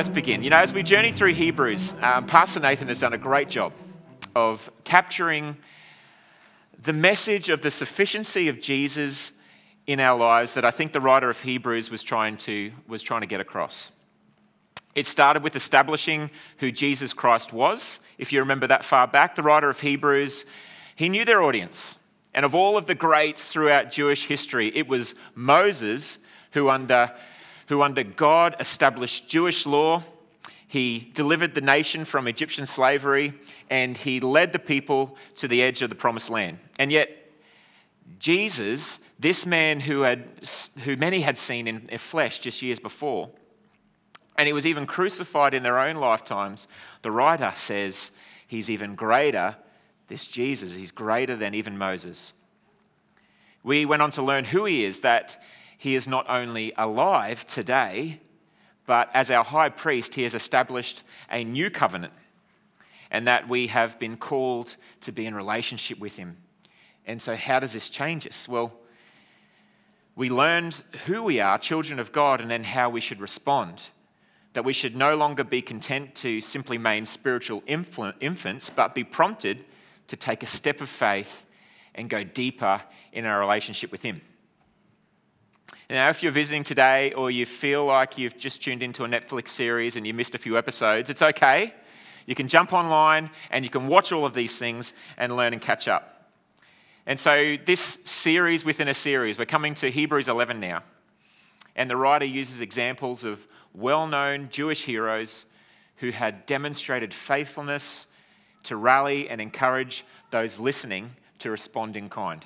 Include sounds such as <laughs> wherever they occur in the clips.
Let's begin. You know, as we journey through Hebrews, um, Pastor Nathan has done a great job of capturing the message of the sufficiency of Jesus in our lives that I think the writer of Hebrews was trying to, was trying to get across. It started with establishing who Jesus Christ was. If you remember that far back, the writer of Hebrews, he knew their audience. And of all of the greats throughout Jewish history, it was Moses who, under who under God established Jewish law. He delivered the nation from Egyptian slavery and he led the people to the edge of the promised land. And yet, Jesus, this man who, had, who many had seen in flesh just years before, and he was even crucified in their own lifetimes, the writer says he's even greater, this Jesus, he's greater than even Moses. We went on to learn who he is, that he is not only alive today, but as our high priest, he has established a new covenant, and that we have been called to be in relationship with him. And so, how does this change us? Well, we learned who we are, children of God, and then how we should respond. That we should no longer be content to simply remain spiritual infants, but be prompted to take a step of faith and go deeper in our relationship with Him. Now, if you're visiting today or you feel like you've just tuned into a Netflix series and you missed a few episodes, it's okay. You can jump online and you can watch all of these things and learn and catch up. And so, this series within a series, we're coming to Hebrews 11 now. And the writer uses examples of well known Jewish heroes who had demonstrated faithfulness to rally and encourage those listening to respond in kind.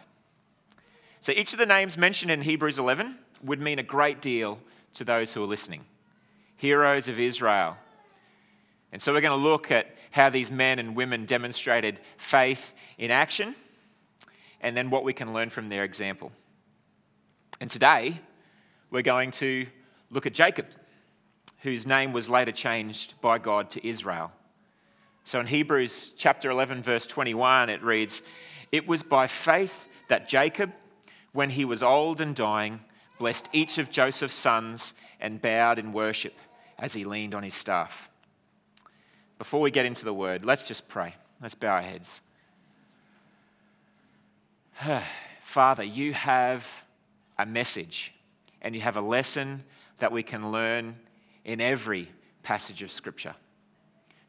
So, each of the names mentioned in Hebrews 11 would mean a great deal to those who are listening. Heroes of Israel. And so we're going to look at how these men and women demonstrated faith in action and then what we can learn from their example. And today, we're going to look at Jacob, whose name was later changed by God to Israel. So in Hebrews chapter 11, verse 21, it reads It was by faith that Jacob, when he was old and dying, blessed each of Joseph's sons, and bowed in worship as he leaned on his staff. Before we get into the word, let's just pray. Let's bow our heads. <sighs> Father, you have a message and you have a lesson that we can learn in every passage of Scripture.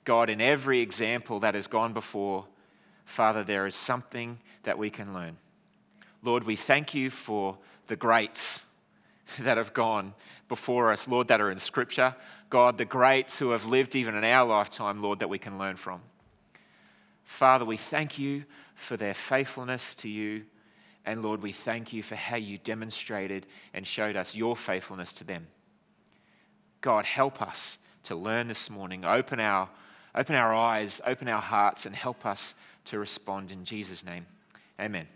God, in every example that has gone before, Father, there is something that we can learn. Lord, we thank you for the greats <laughs> that have gone before us, Lord, that are in Scripture. God, the greats who have lived even in our lifetime, Lord, that we can learn from. Father, we thank you for their faithfulness to you. And Lord, we thank you for how you demonstrated and showed us your faithfulness to them. God, help us to learn this morning. Open our, open our eyes, open our hearts, and help us to respond in Jesus' name. Amen.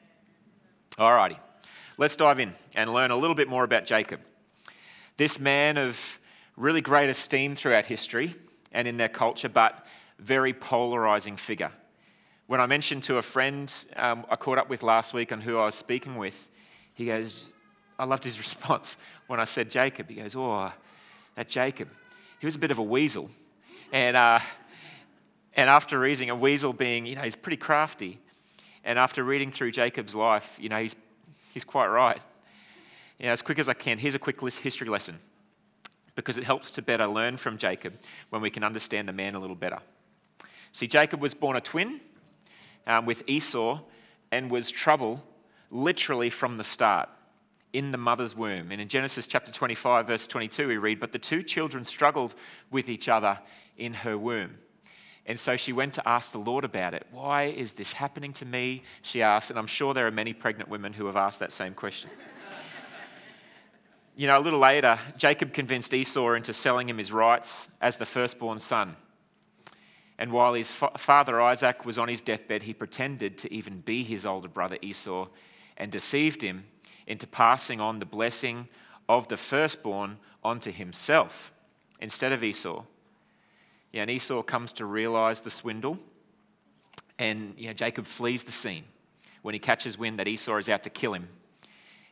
All righty. Let's dive in and learn a little bit more about Jacob. This man of really great esteem throughout history and in their culture, but very polarizing figure. When I mentioned to a friend um, I caught up with last week on who I was speaking with, he goes, I loved his <laughs> response when I said Jacob. He goes, Oh, that Jacob. He was a bit of a weasel. And, uh, and after reading, a weasel being, you know, he's pretty crafty. And after reading through Jacob's life, you know, he's He's quite right. You know, as quick as I can, here's a quick history lesson because it helps to better learn from Jacob when we can understand the man a little better. See, Jacob was born a twin um, with Esau and was trouble literally from the start in the mother's womb. And in Genesis chapter 25, verse 22, we read, But the two children struggled with each other in her womb. And so she went to ask the Lord about it. Why is this happening to me? She asked. And I'm sure there are many pregnant women who have asked that same question. you know, a little later, Jacob convinced Esau into selling him his rights as the firstborn son. And while his fa- father Isaac was on his deathbed, he pretended to even be his older brother Esau and deceived him into passing on the blessing of the firstborn onto himself instead of Esau. Yeah, and Esau comes to realize the swindle, and know, Jacob flees the scene when he catches wind that Esau is out to kill him.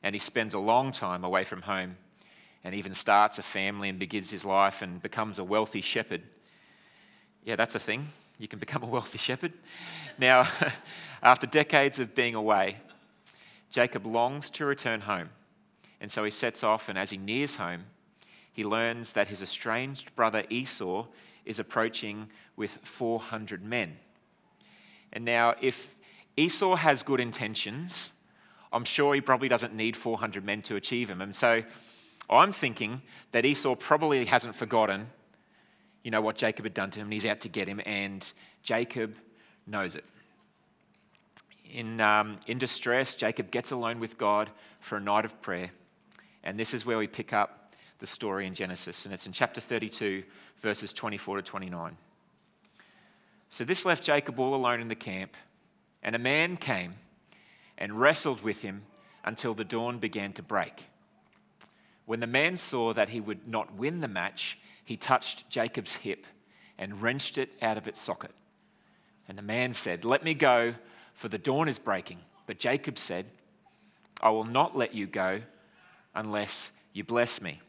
And he spends a long time away from home. and even starts a family and begins his life and becomes a wealthy shepherd. Yeah, that's a thing. You can become a wealthy shepherd. Now, <laughs> after decades of being away, Jacob longs to return home. And so he sets off, and as he nears home, he learns that his estranged brother Esau is approaching with 400 men. And now, if Esau has good intentions, I'm sure he probably doesn't need 400 men to achieve him. And so I'm thinking that Esau probably hasn't forgotten, you know, what Jacob had done to him, and he's out to get him, and Jacob knows it. In, um, in distress, Jacob gets alone with God for a night of prayer. And this is where we pick up the story in Genesis. And it's in chapter 32, verses 24 to 29. So this left Jacob all alone in the camp, and a man came and wrestled with him until the dawn began to break. When the man saw that he would not win the match, he touched Jacob's hip and wrenched it out of its socket. And the man said, Let me go, for the dawn is breaking. But Jacob said, I will not let you go unless you bless me.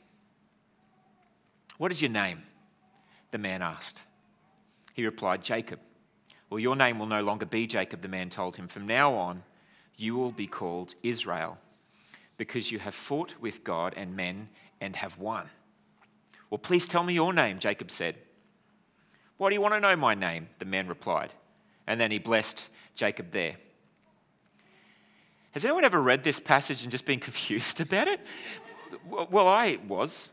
What is your name? The man asked. He replied, Jacob. Well, your name will no longer be Jacob, the man told him. From now on, you will be called Israel, because you have fought with God and men and have won. Well, please tell me your name, Jacob said. Why do you want to know my name? The man replied. And then he blessed Jacob there. Has anyone ever read this passage and just been <laughs> confused about it? Well, I was.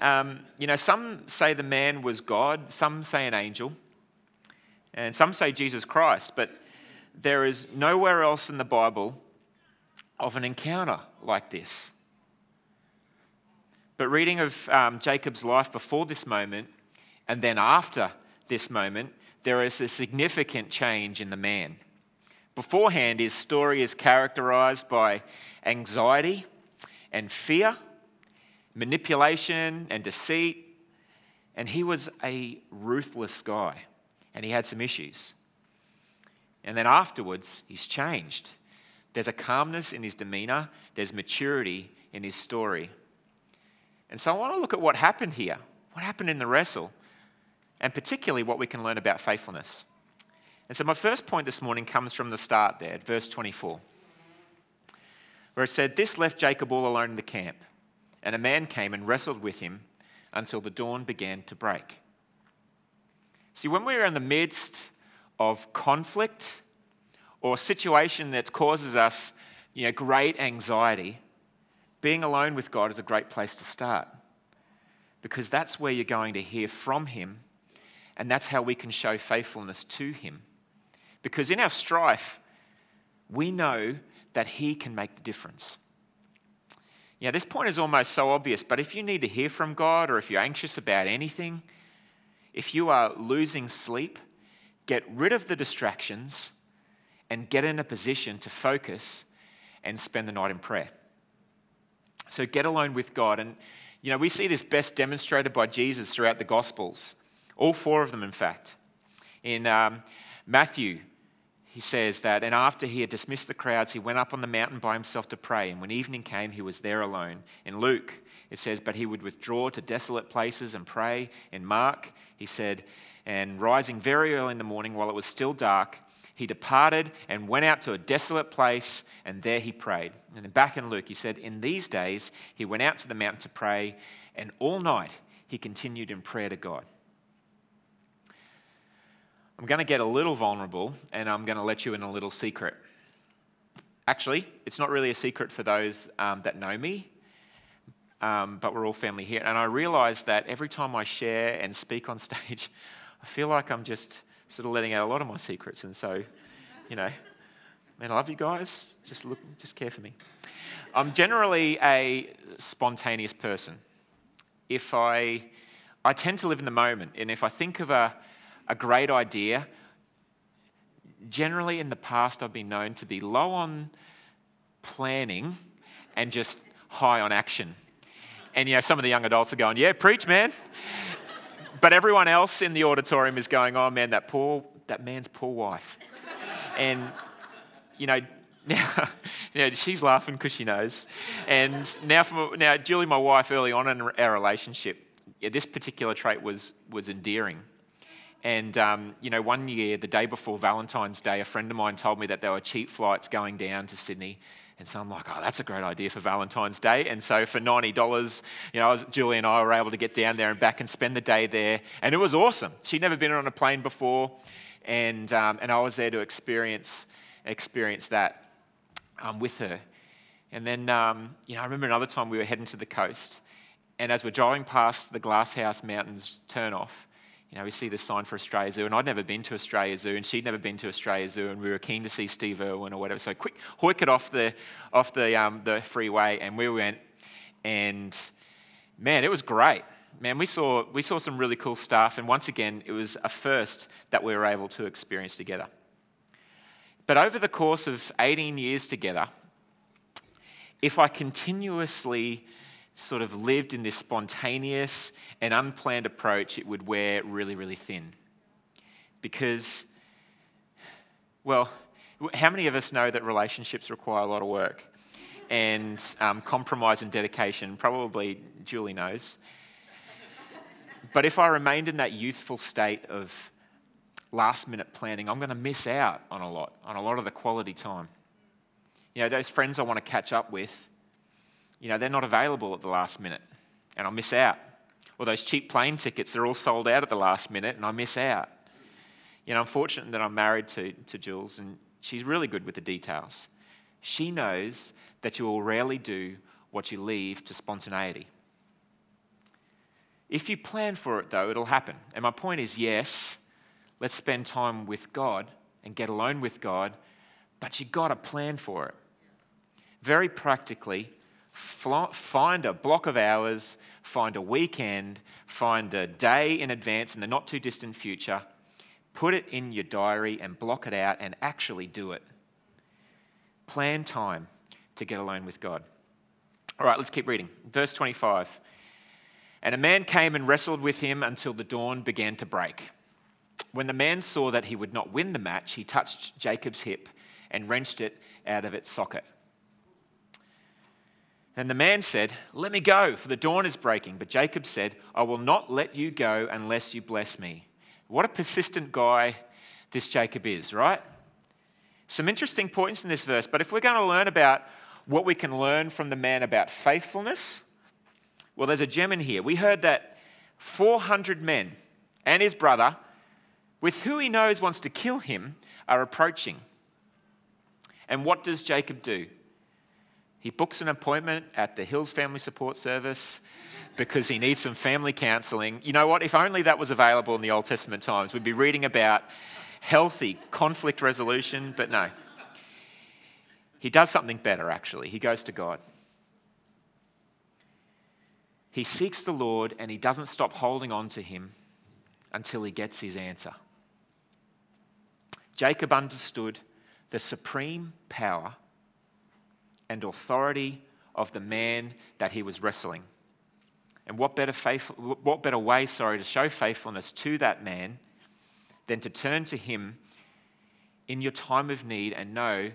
Um, you know, some say the man was God, some say an angel, and some say Jesus Christ, but there is nowhere else in the Bible of an encounter like this. But reading of um, Jacob's life before this moment and then after this moment, there is a significant change in the man. Beforehand, his story is characterized by anxiety and fear, manipulation and deceit, and he was a ruthless guy and he had some issues. And then afterwards, he's changed. There's a calmness in his demeanor, there's maturity in his story. And so I want to look at what happened here, what happened in the wrestle, and particularly what we can learn about faithfulness. And so my first point this morning comes from the start there, at verse 24, where it said, This left Jacob all alone in the camp, and a man came and wrestled with him until the dawn began to break. See, when we're in the midst of conflict or a situation that causes us you know, great anxiety, being alone with God is a great place to start because that's where you're going to hear from Him and that's how we can show faithfulness to Him. Because in our strife, we know that He can make the difference. Yeah, this point is almost so obvious, but if you need to hear from God or if you're anxious about anything, if you are losing sleep, get rid of the distractions and get in a position to focus and spend the night in prayer. So get alone with God. And, you know, we see this best demonstrated by Jesus throughout the Gospels, all four of them, in fact. In um, Matthew, he says that, and after he had dismissed the crowds, he went up on the mountain by himself to pray. And when evening came, he was there alone. In Luke, it says, but he would withdraw to desolate places and pray. In Mark, he said, and rising very early in the morning while it was still dark, he departed and went out to a desolate place, and there he prayed. And then back in Luke, he said, In these days he went out to the mountain to pray, and all night he continued in prayer to God. I'm going to get a little vulnerable, and I'm going to let you in a little secret. Actually, it's not really a secret for those um, that know me, um, but we're all family here. And I realize that every time I share and speak on <laughs> stage, I feel like I'm just sort of letting out a lot of my secrets. And so, you know, man, I love you guys. Just look, just care for me. I'm generally a spontaneous person. If I, I tend to live in the moment, and if I think of a, a great idea, generally in the past I've been known to be low on planning and just high on action. And you know, some of the young adults are going, "Yeah, preach, man." but everyone else in the auditorium is going, oh man, that poor, that man's poor wife. and, you know, <laughs> Now, yeah, she's laughing because she knows. And now, for, now, Julie, my wife, early on in our relationship, yeah, this particular trait was, was endearing. And, um, you know, one year, the day before Valentine's Day, a friend of mine told me that there were cheap flights going down to Sydney. And so I'm like, oh, that's a great idea for Valentine's Day. And so for $90, you know, Julie and I were able to get down there and back and spend the day there. And it was awesome. She'd never been on a plane before. And, um, and I was there to experience, experience that um, with her. And then, um, you know, I remember another time we were heading to the coast. And as we're driving past the Glasshouse Mountains turn off, you know, we see the sign for Australia Zoo, and I'd never been to Australia Zoo, and she'd never been to Australia Zoo, and we were keen to see Steve Irwin or whatever. So quick, hoik it off the off the um, the freeway, and we went, and man, it was great. Man, we saw we saw some really cool stuff, and once again, it was a first that we were able to experience together. But over the course of 18 years together, if I continuously sort of lived in this spontaneous and unplanned approach, it would wear really, really thin. Because, well, how many of us know that relationships require a lot of work and um, compromise and dedication? Probably Julie knows. But if I remained in that youthful state of last minute planning, I'm going to miss out on a lot, on a lot of the quality time. You know, those friends I want to catch up with, you know, they're not available at the last minute and I miss out. Or those cheap plane tickets, they're all sold out at the last minute and I miss out. You know, I'm fortunate that I'm married to, to Jules and she's really good with the details. She knows that you will rarely do what you leave to spontaneity. If you plan for it, though, it'll happen. And my point is yes, let's spend time with God and get alone with God, but you've got to plan for it. Very practically, find a block of hours, find a weekend, find a day in advance in the not too distant future, put it in your diary and block it out and actually do it. Plan time to get alone with God. All right, let's keep reading. Verse 25. And a man came and wrestled with him until the dawn began to break. When the man saw that he would not win the match, he touched Jacob's hip and wrenched it out of its socket. And the man said, Let me go, for the dawn is breaking. But Jacob said, I will not let you go unless you bless me. What a persistent guy this Jacob is, right? Some interesting points in this verse, but if we're going to learn about what we can learn from the man about faithfulness, well, there's a gem in here. We heard that 400 men and his brother, with who he knows wants to kill him, are approaching. And what does Jacob do? He books an appointment at the Hills Family Support Service because he needs some family counseling. You know what? If only that was available in the Old Testament times, we'd be reading about healthy conflict resolution, but no. He does something better, actually. He goes to God. He seeks the Lord and he doesn't stop holding on to him until he gets his answer. Jacob understood the supreme power and authority of the man that he was wrestling. And what better, faith, what better way, sorry, to show faithfulness to that man than to turn to him in your time of need and know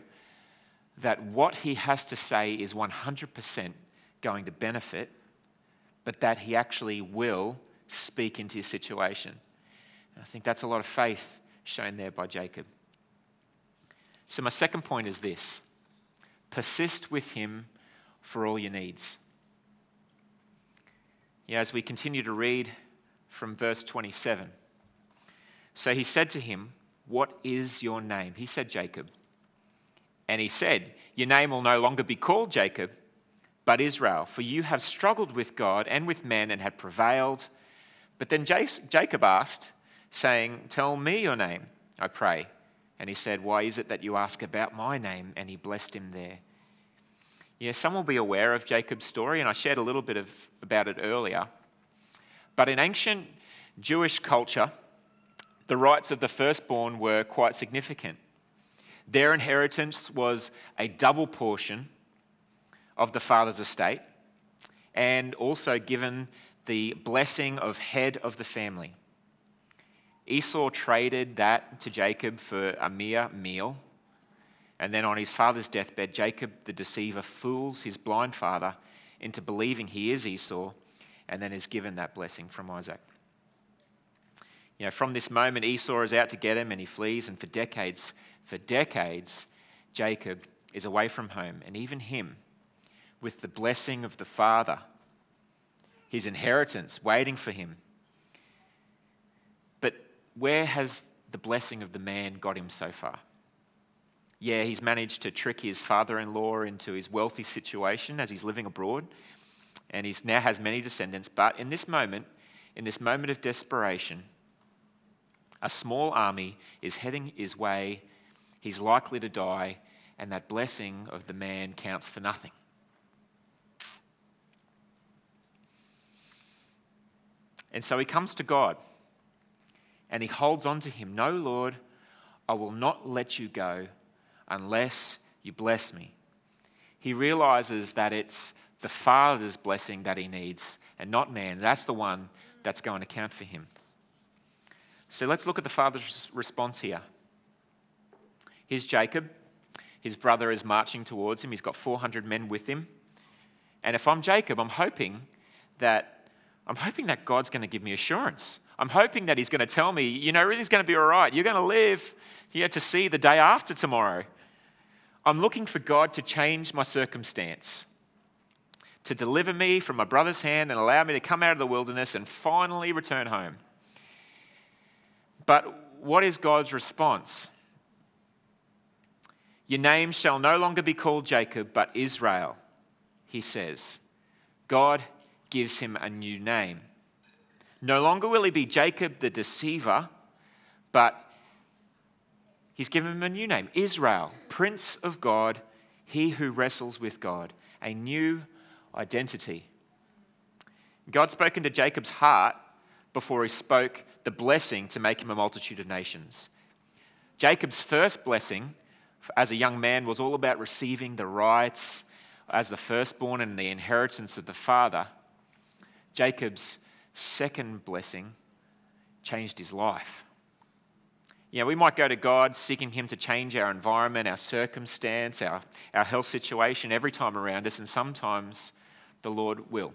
that what he has to say is 100% going to benefit, but that he actually will speak into your situation. And I think that's a lot of faith shown there by Jacob. So, my second point is this Persist with him for all your needs. Yeah, as we continue to read from verse 27. So he said to him, What is your name? He said, Jacob. And he said, Your name will no longer be called Jacob, but Israel, for you have struggled with God and with men and had prevailed. But then Jacob asked, saying, Tell me your name, I pray. And he said, Why is it that you ask about my name? And he blessed him there. Yeah, some will be aware of Jacob's story, and I shared a little bit of, about it earlier. But in ancient Jewish culture, the rights of the firstborn were quite significant. Their inheritance was a double portion of the father's estate, and also given the blessing of head of the family. Esau traded that to Jacob for a mere meal. And then on his father's deathbed, Jacob the deceiver fools his blind father into believing he is Esau and then is given that blessing from Isaac. You know, from this moment, Esau is out to get him and he flees, and for decades, for decades, Jacob is away from home, and even him, with the blessing of the Father, his inheritance waiting for him. Where has the blessing of the man got him so far? Yeah, he's managed to trick his father in law into his wealthy situation as he's living abroad, and he now has many descendants. But in this moment, in this moment of desperation, a small army is heading his way. He's likely to die, and that blessing of the man counts for nothing. And so he comes to God and he holds on to him. No, Lord, I will not let you go unless you bless me. He realizes that it's the Father's blessing that he needs and not man. That's the one that's going to count for him. So let's look at the Father's response here. Here's Jacob. His brother is marching towards him. He's got 400 men with him. And if I'm Jacob, I'm hoping that I'm hoping that God's going to give me assurance. I'm hoping that He's going to tell me, you know, everything's going to be all right. You're going to live you know, to see the day after tomorrow. I'm looking for God to change my circumstance, to deliver me from my brother's hand and allow me to come out of the wilderness and finally return home. But what is God's response? Your name shall no longer be called Jacob, but Israel, he says. God gives him a new name. No longer will he be Jacob the deceiver, but he's given him a new name Israel, Prince of God, he who wrestles with God, a new identity. God spoken to Jacob's heart before he spoke the blessing to make him a multitude of nations. Jacob's first blessing as a young man was all about receiving the rights as the firstborn and the inheritance of the father. Jacob's second blessing changed his life. You know, we might go to God seeking Him to change our environment, our circumstance, our, our health situation every time around us, and sometimes the Lord will.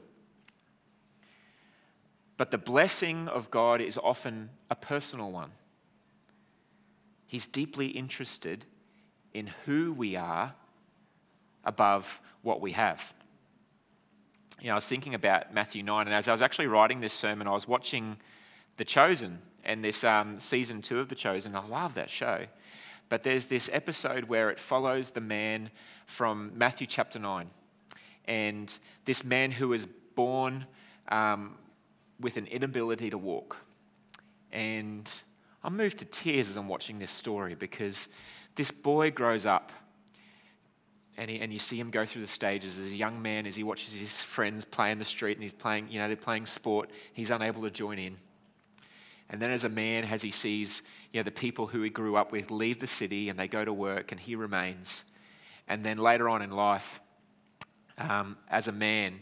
But the blessing of God is often a personal one. He's deeply interested in who we are above what we have you know, I was thinking about Matthew 9, and as I was actually writing this sermon, I was watching The Chosen and this um, season two of The Chosen. I love that show. But there's this episode where it follows the man from Matthew chapter 9. And this man who was born um, with an inability to walk. And I'm moved to tears as I'm watching this story because this boy grows up and, he, and you see him go through the stages as a young man as he watches his friends play in the street and he's playing, you know, they're playing sport. He's unable to join in. And then as a man, as he sees, you know, the people who he grew up with leave the city and they go to work and he remains. And then later on in life, um, as a man,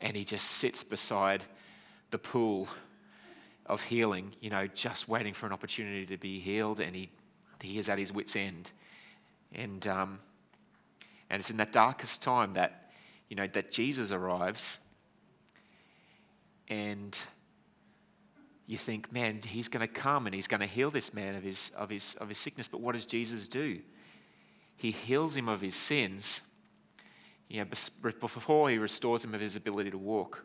and he just sits beside the pool of healing, you know, just waiting for an opportunity to be healed, and he, he is at his wits' end. And um, and it's in that darkest time that, you know, that Jesus arrives and you think, man, he's going to come and he's going to heal this man of his, of, his, of his sickness. But what does Jesus do? He heals him of his sins you know, before he restores him of his ability to walk.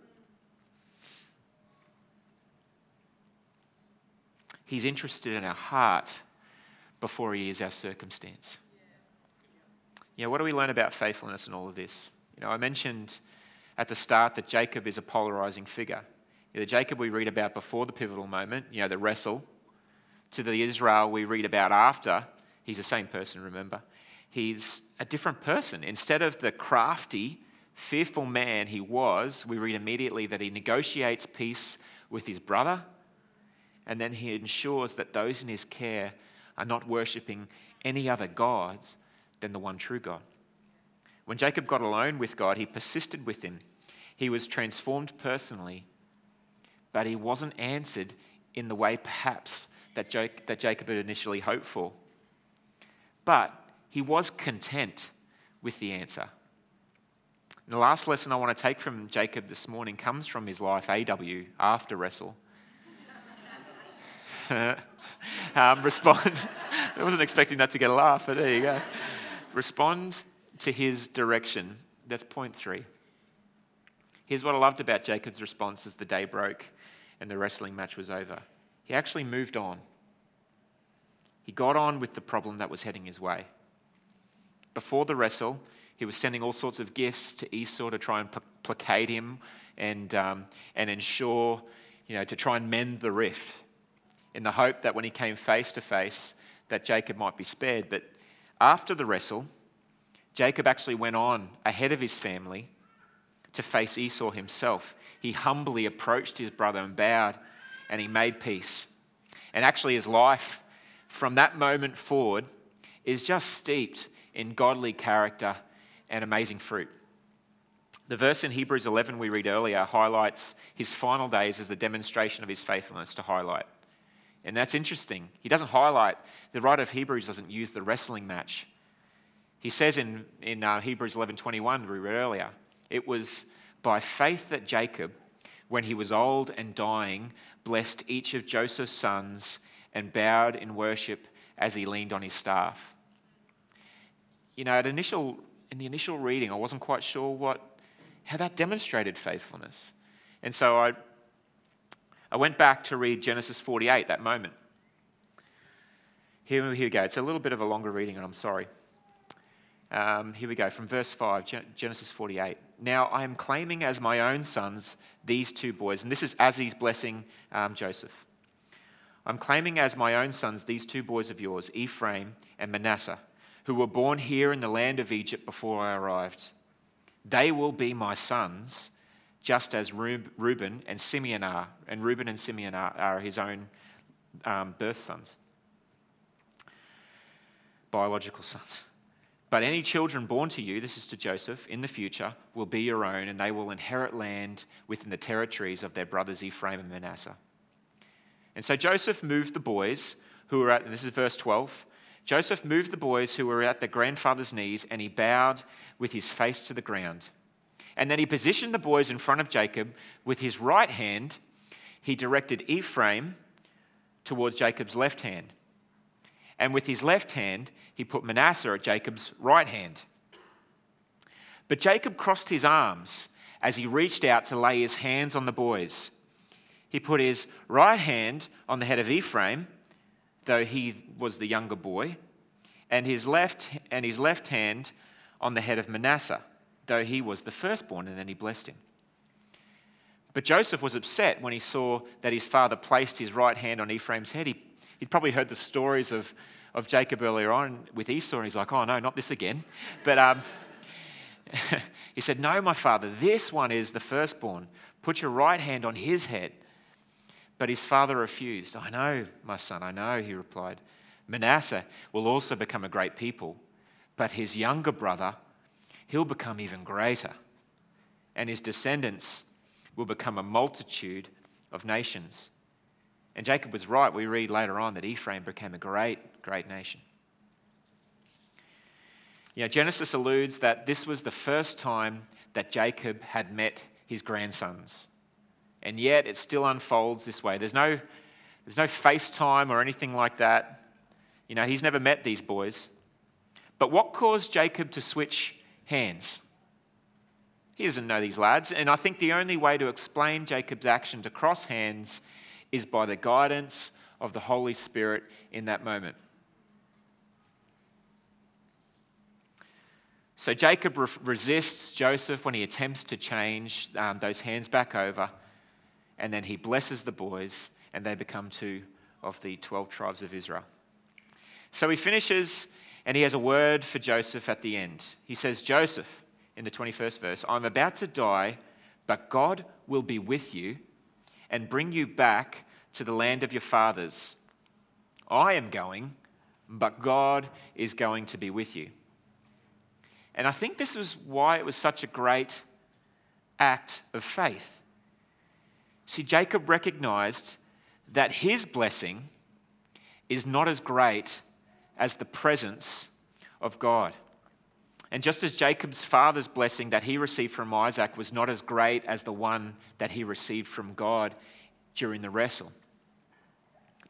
He's interested in our heart before he is our circumstance. You know, what do we learn about faithfulness in all of this? You know, I mentioned at the start that Jacob is a polarizing figure. You know, the Jacob we read about before the pivotal moment, you know, the wrestle, to the Israel we read about after, he's the same person, remember? He's a different person. Instead of the crafty, fearful man he was, we read immediately that he negotiates peace with his brother, and then he ensures that those in his care are not worshipping any other gods than the one true God. When Jacob got alone with God, he persisted with him. He was transformed personally, but he wasn't answered in the way perhaps that, Jacob had initially hoped for. But he was content with the answer. And the last lesson I want to take from Jacob this morning comes from his life, AW, after wrestle. <laughs> um, respond. <laughs> I wasn't expecting that to get a laugh, but there you go. Respond to his direction. That's point three. Here's what I loved about Jacob's response as the day broke and the wrestling match was over. He actually moved on. He got on with the problem that was heading his way. Before the wrestle, he was sending all sorts of gifts to Esau to try and placate him and, um, and ensure, you know, to try and mend the rift in the hope that when he came face to face, that Jacob might be spared. But after the wrestle, Jacob actually went on ahead of his family to face Esau himself. He humbly approached his brother and bowed, and he made peace. And actually, his life from that moment forward is just steeped in godly character and amazing fruit. The verse in Hebrews 11 we read earlier highlights his final days as the demonstration of his faithfulness to highlight. And that's interesting. He doesn't highlight, the writer of Hebrews doesn't use the wrestling match. He says in, in uh, Hebrews 11:21 we read earlier, it was by faith that Jacob, when he was old and dying, blessed each of Joseph's sons and bowed in worship as he leaned on his staff. You know, at initial, in the initial reading, I wasn't quite sure what, how that demonstrated faithfulness. And so I I went back to read Genesis 48, that moment. Here, here we go. It's a little bit of a longer reading, and I'm sorry. Um, here we go, from verse 5, Genesis 48. Now I am claiming as my own sons these two boys, and this is as he's blessing um, Joseph. I'm claiming as my own sons these two boys of yours, Ephraim and Manasseh, who were born here in the land of Egypt before I arrived. They will be my sons just as Reuben and Simeon are, and Reuben and Simeon are, are his own um, birth sons, biological sons. But any children born to you, this is to Joseph, in the future, will be your own, and they will inherit land within the territories of their brothers Ephraim and Manasseh. And so Joseph moved the boys who were at, this is verse 12, Joseph moved the boys who were at their grandfather's knees, and he bowed with his face to the ground. And then he positioned the boys in front of Jacob. With his right hand, he directed Ephraim towards Jacob's left hand. And with his left hand, he put Manasseh at Jacob's right hand. But Jacob crossed his arms as he reached out to lay his hands on the boys. He put his right hand on the head of Ephraim, though he was the younger boy, and his left, and his left hand on the head of Manasseh though he was the firstborn, and then he blessed him. But Joseph was upset when he saw that his father placed his right hand on Ephraim's head. He, would probably heard the stories of, of Jacob earlier on with Esau, and he's like, oh no, not this again. But um, <laughs> he said, No, my father, this one is the firstborn. Put your right hand on his head. But his father refused. I know, my son, I know, he replied. Manasseh will also become a great people, but his younger brother he'll become even greater, and his descendants will become a multitude of nations. And Jacob was right. We read later on that Ephraim became a great, great nation. You know, Genesis alludes that this was the first time that Jacob had met his grandsons. And yet it still unfolds this way. There's no, there's no FaceTime or anything like that. You know, he's never met these boys. But what caused Jacob to switch hands. He doesn't know these lads, and I think the only way to explain Jacob's action to cross hands is by the guidance of the Holy Spirit in that moment. So Jacob re- resists Joseph when he attempts to change um, those hands back over, and then he blesses the boys, and they become two of the 12 tribes of Israel. So he finishes and he has a word for Joseph at the end. He says, Joseph, in the 21st verse, I'm about to die, but God will be with you and bring you back to the land of your fathers. I am going, but God is going to be with you. And I think this was why it was such a great act of faith. See, Jacob recognized that his blessing is not as great as the presence of God. And just as Jacob's father's blessing that he received from Isaac was not as great as the one that he received from God during the wrestle,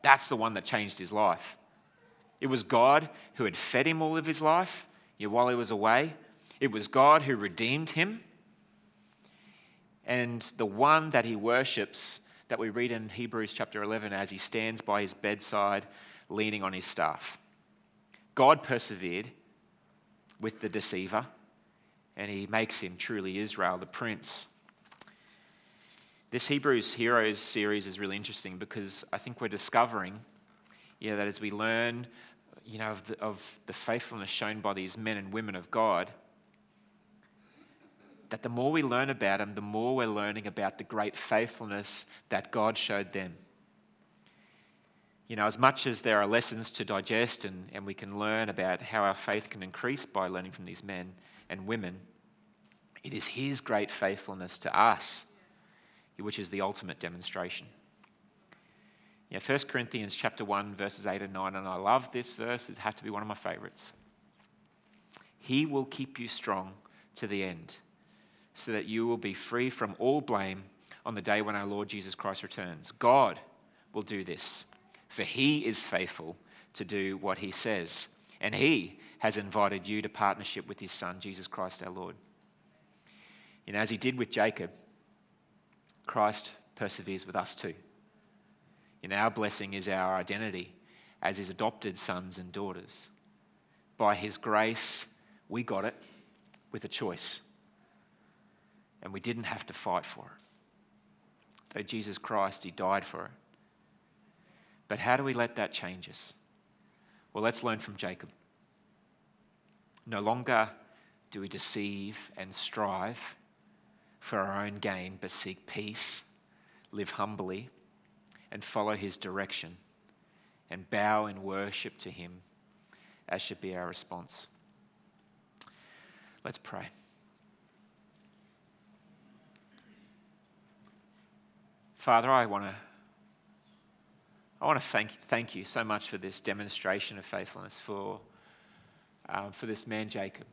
that's the one that changed his life. It was God who had fed him all of his life while he was away. It was God who redeemed him. And the one that he worships, that we read in Hebrews chapter 11 as he stands by his bedside leaning on his staff. God persevered with the deceiver, and he makes him truly Israel, the prince. This Hebrews Heroes series is really interesting because I think we're discovering you know, that as we learn you know, of the, of the faithfulness shown by these men and women of God, that the more we learn about them, the more we're learning about the great faithfulness that God showed them. You know, as much as there are lessons to digest and, and we can learn about how our faith can increase by learning from these men and women, it is His great faithfulness to us which is the ultimate demonstration. Yeah, 1 Corinthians chapter 1, verses 8 and 9, and I love this verse, it has to be one of my favorites. He will keep you strong to the end, so that you will be free from all blame on the day when our Lord Jesus Christ returns. God will do this, for he is faithful to do what he says, and he has invited you to partnership with his son, Jesus Christ our Lord. You know, as he did with Jacob, Christ perseveres with us too. In our blessing is our identity as his adopted sons and daughters. By his grace, we got it with a choice. And we didn't have to fight for it. Though Jesus Christ, he died for it. But how do we let that change us? Well, let's learn from Jacob. No longer do we deceive and strive for our own gain, but seek peace, live humbly, and follow his direction, and bow in worship to him, as should be our response. Let's pray. Father, I want to I want to thank, thank you so much for this demonstration of faithfulness for, um, for this man, Jacob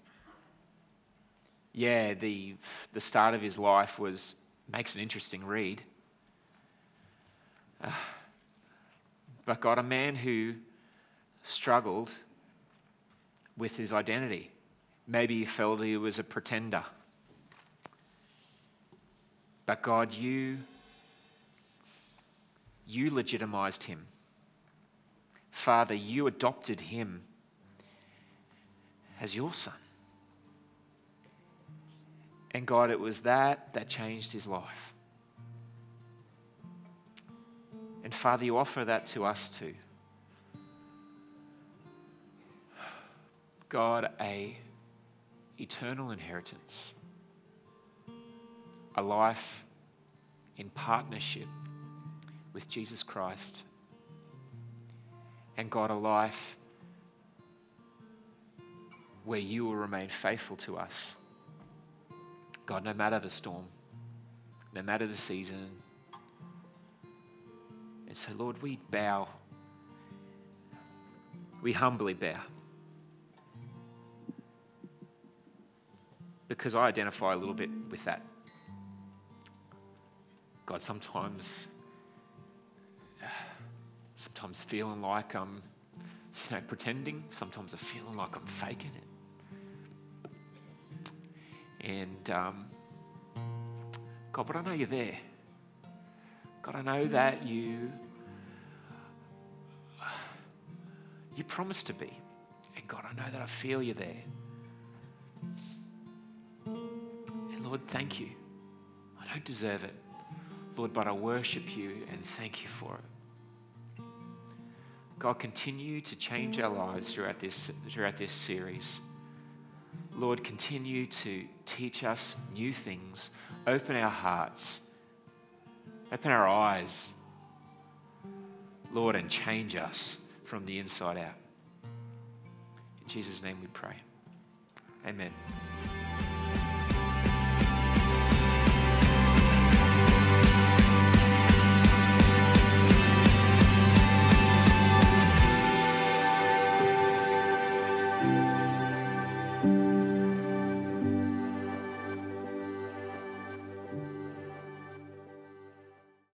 yeah, the, the start of his life was, makes an interesting read. Uh, but God, a man who struggled with his identity. Maybe he felt he was a pretender. But God, you, you legitimized him. Father, you adopted him as your son. And God, it was that that changed his life. And Father, you offer that to us too. God, a eternal inheritance, a life in partnership with Jesus Christ, and God, a life where you will remain faithful to us God, no matter the storm, no matter the season. And so, Lord, we bow. We humbly bow. Because I identify a little bit with that. God, sometimes, sometimes feeling like I'm, you know, pretending. Sometimes I'm feeling like I'm faking it. And um, God, but I know you're there. God, I know that you you promised to be. And God, I know that I feel you there. And Lord, thank you. I don't deserve it. Lord, but I worship you and thank you for it. God, continue to change our lives throughout this, throughout this series. Lord, continue to teach us new things, open our hearts, open our eyes, Lord, and change us from the inside out. In Jesus' name we pray. Amen.